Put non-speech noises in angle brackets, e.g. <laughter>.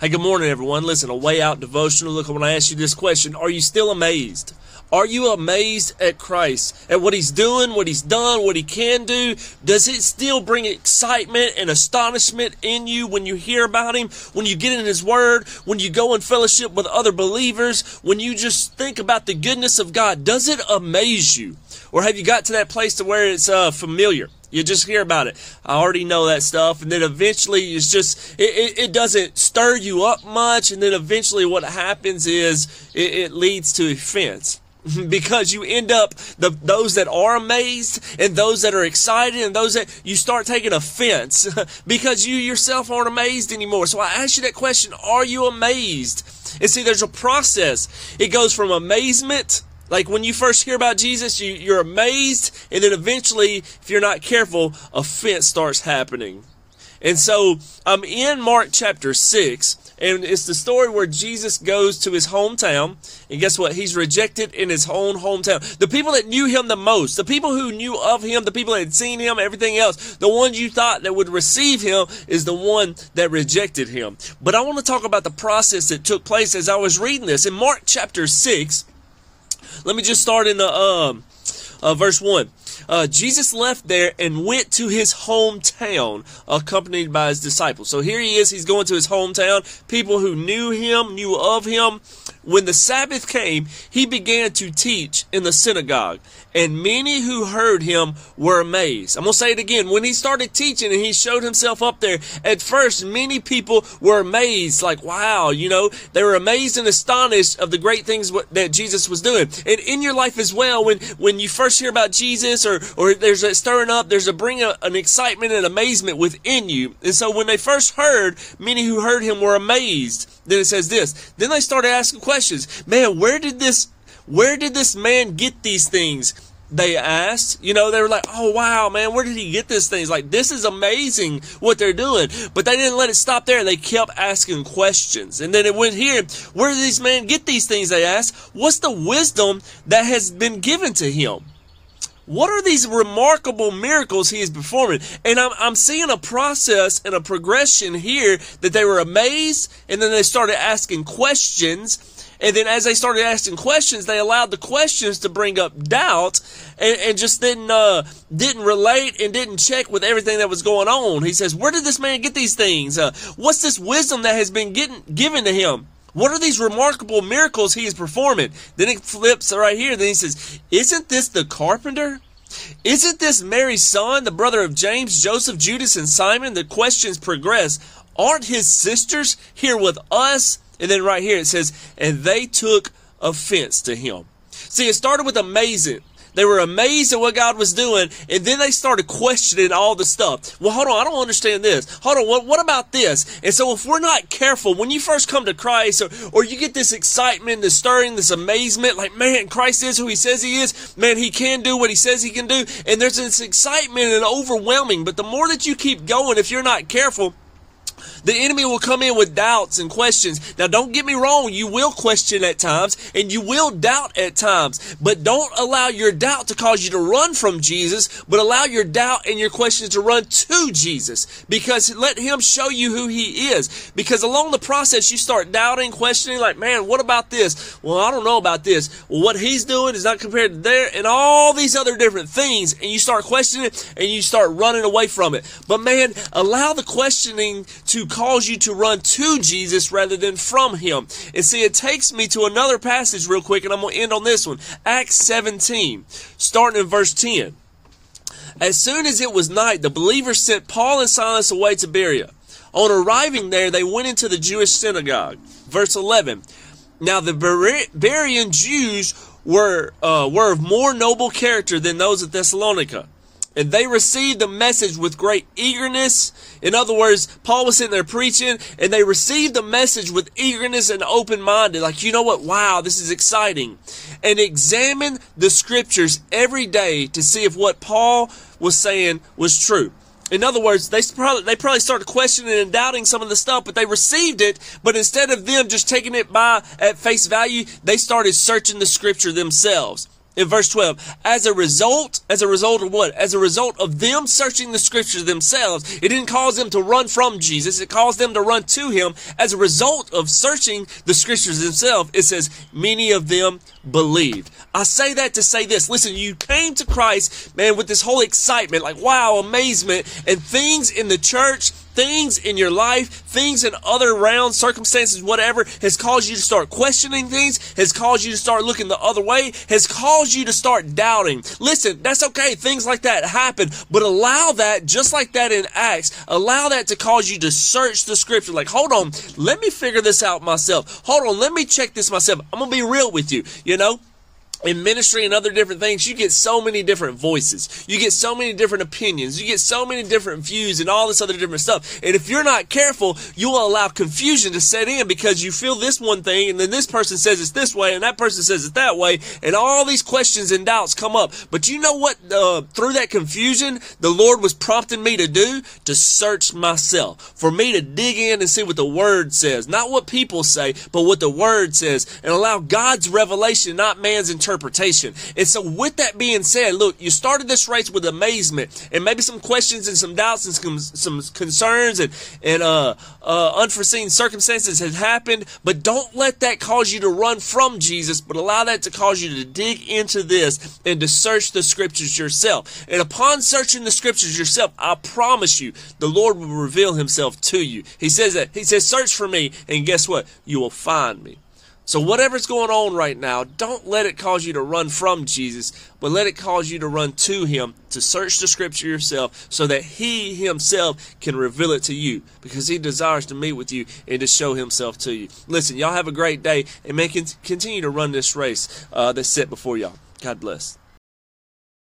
Hey, good morning, everyone. Listen, a way out devotional. Look, when I ask you this question Are you still amazed? Are you amazed at Christ, at what He's doing, what He's done, what He can do? Does it still bring excitement and astonishment in you when you hear about Him, when you get in His Word, when you go in fellowship with other believers, when you just think about the goodness of God? Does it amaze you? Or have you got to that place to where it's uh, familiar? You just hear about it. I already know that stuff. And then eventually it's just, it, it, it doesn't stir you up much. And then eventually what happens is it, it leads to offense. <laughs> because you end up the those that are amazed and those that are excited and those that you start taking offense <laughs> because you yourself aren't amazed anymore. So I ask you that question, are you amazed? And see there's a process. It goes from amazement like when you first hear about Jesus, you, you're amazed, and then eventually, if you're not careful, offense starts happening. And so I'm in Mark chapter 6, and it's the story where Jesus goes to his hometown, and guess what? He's rejected in his own hometown. The people that knew him the most, the people who knew of him, the people that had seen him, everything else, the ones you thought that would receive him is the one that rejected him. But I want to talk about the process that took place as I was reading this. In Mark chapter 6, let me just start in the um, uh, verse one. Uh, Jesus left there and went to his hometown, accompanied by his disciples. So here he is. He's going to his hometown. People who knew him, knew of him. When the Sabbath came, he began to teach in the synagogue, and many who heard him were amazed. I'm going to say it again. When he started teaching and he showed himself up there, at first, many people were amazed, like, wow, you know, they were amazed and astonished of the great things that Jesus was doing. And in your life as well, when, when you first hear about Jesus or, or there's a stirring up, there's a bring a, an excitement and amazement within you. And so when they first heard, many who heard him were amazed. Then it says this. Then they started asking questions. Man, where did this where did this man get these things? They asked. You know, they were like, oh wow, man, where did he get these things? Like, this is amazing what they're doing. But they didn't let it stop there. They kept asking questions. And then it went here. Where did these men get these things? They asked. What's the wisdom that has been given to him? What are these remarkable miracles he is performing? And I'm, I'm seeing a process and a progression here that they were amazed and then they started asking questions. And then as they started asking questions, they allowed the questions to bring up doubt and, and just didn't, uh, didn't relate and didn't check with everything that was going on. He says, where did this man get these things? Uh, what's this wisdom that has been getting, given to him? What are these remarkable miracles he is performing? Then he flips right here. Then he says, Isn't this the carpenter? Isn't this Mary's son, the brother of James, Joseph, Judas, and Simon? The questions progress. Aren't his sisters here with us? And then right here it says, And they took offense to him. See, it started with amazing. They were amazed at what God was doing, and then they started questioning all the stuff. Well, hold on, I don't understand this. Hold on, what, what about this? And so if we're not careful, when you first come to Christ, or, or you get this excitement, this stirring, this amazement, like, man, Christ is who he says he is, man, he can do what he says he can do, and there's this excitement and overwhelming, but the more that you keep going, if you're not careful, the enemy will come in with doubts and questions. Now, don't get me wrong. You will question at times and you will doubt at times, but don't allow your doubt to cause you to run from Jesus, but allow your doubt and your questions to run to Jesus because let him show you who he is. Because along the process, you start doubting, questioning, like, man, what about this? Well, I don't know about this. Well, what he's doing is not compared to there and all these other different things. And you start questioning it and you start running away from it. But man, allow the questioning to cause you to run to Jesus rather than from him. And see, it takes me to another passage real quick, and I'm going to end on this one. Acts 17, starting in verse 10. As soon as it was night, the believers sent Paul and Silas away to Berea. On arriving there, they went into the Jewish synagogue. Verse 11. Now the Berean Jews were, uh, were of more noble character than those of Thessalonica and they received the message with great eagerness. In other words, Paul was sitting there preaching and they received the message with eagerness and open minded. Like, you know what? Wow, this is exciting. And examine the scriptures every day to see if what Paul was saying was true. In other words, they probably they probably started questioning and doubting some of the stuff, but they received it. But instead of them just taking it by at face value, they started searching the scripture themselves. In verse 12 as a result as a result of what? As a result of them searching the scriptures themselves it didn't cause them to run from jesus. It caused them to run to him. As a result of searching the scriptures themselves it says many of them believed. I say that to say this. Listen you came to christ man with this whole excitement like wow amazement and things in the church things in your life, things in other rounds, circumstances, whatever, has caused you to start questioning things, has caused you to start looking the other way, has caused you to start doubting. Listen, that's okay. Things like that happen, but allow that, just like that in Acts, allow that to cause you to search the scripture. Like, hold on, let me figure this out myself. Hold on, let me check this myself. I'm going to be real with you, you know? In ministry and other different things, you get so many different voices. You get so many different opinions. You get so many different views and all this other different stuff. And if you're not careful, you will allow confusion to set in because you feel this one thing and then this person says it's this way and that person says it that way and all these questions and doubts come up. But you know what? Uh, through that confusion, the Lord was prompting me to do? To search myself. For me to dig in and see what the Word says. Not what people say, but what the Word says. And allow God's revelation, not man's interpretation interpretation. And so, with that being said, look, you started this race with amazement and maybe some questions and some doubts and some, some concerns and, and uh, uh, unforeseen circumstances had happened, but don't let that cause you to run from Jesus, but allow that to cause you to dig into this and to search the scriptures yourself. And upon searching the scriptures yourself, I promise you, the Lord will reveal himself to you. He says that, He says, search for me, and guess what? You will find me. So, whatever's going on right now, don't let it cause you to run from Jesus, but let it cause you to run to Him, to search the Scripture yourself, so that He Himself can reveal it to you, because He desires to meet with you and to show Himself to you. Listen, y'all have a great day, and may continue to run this race uh, that's set before y'all. God bless.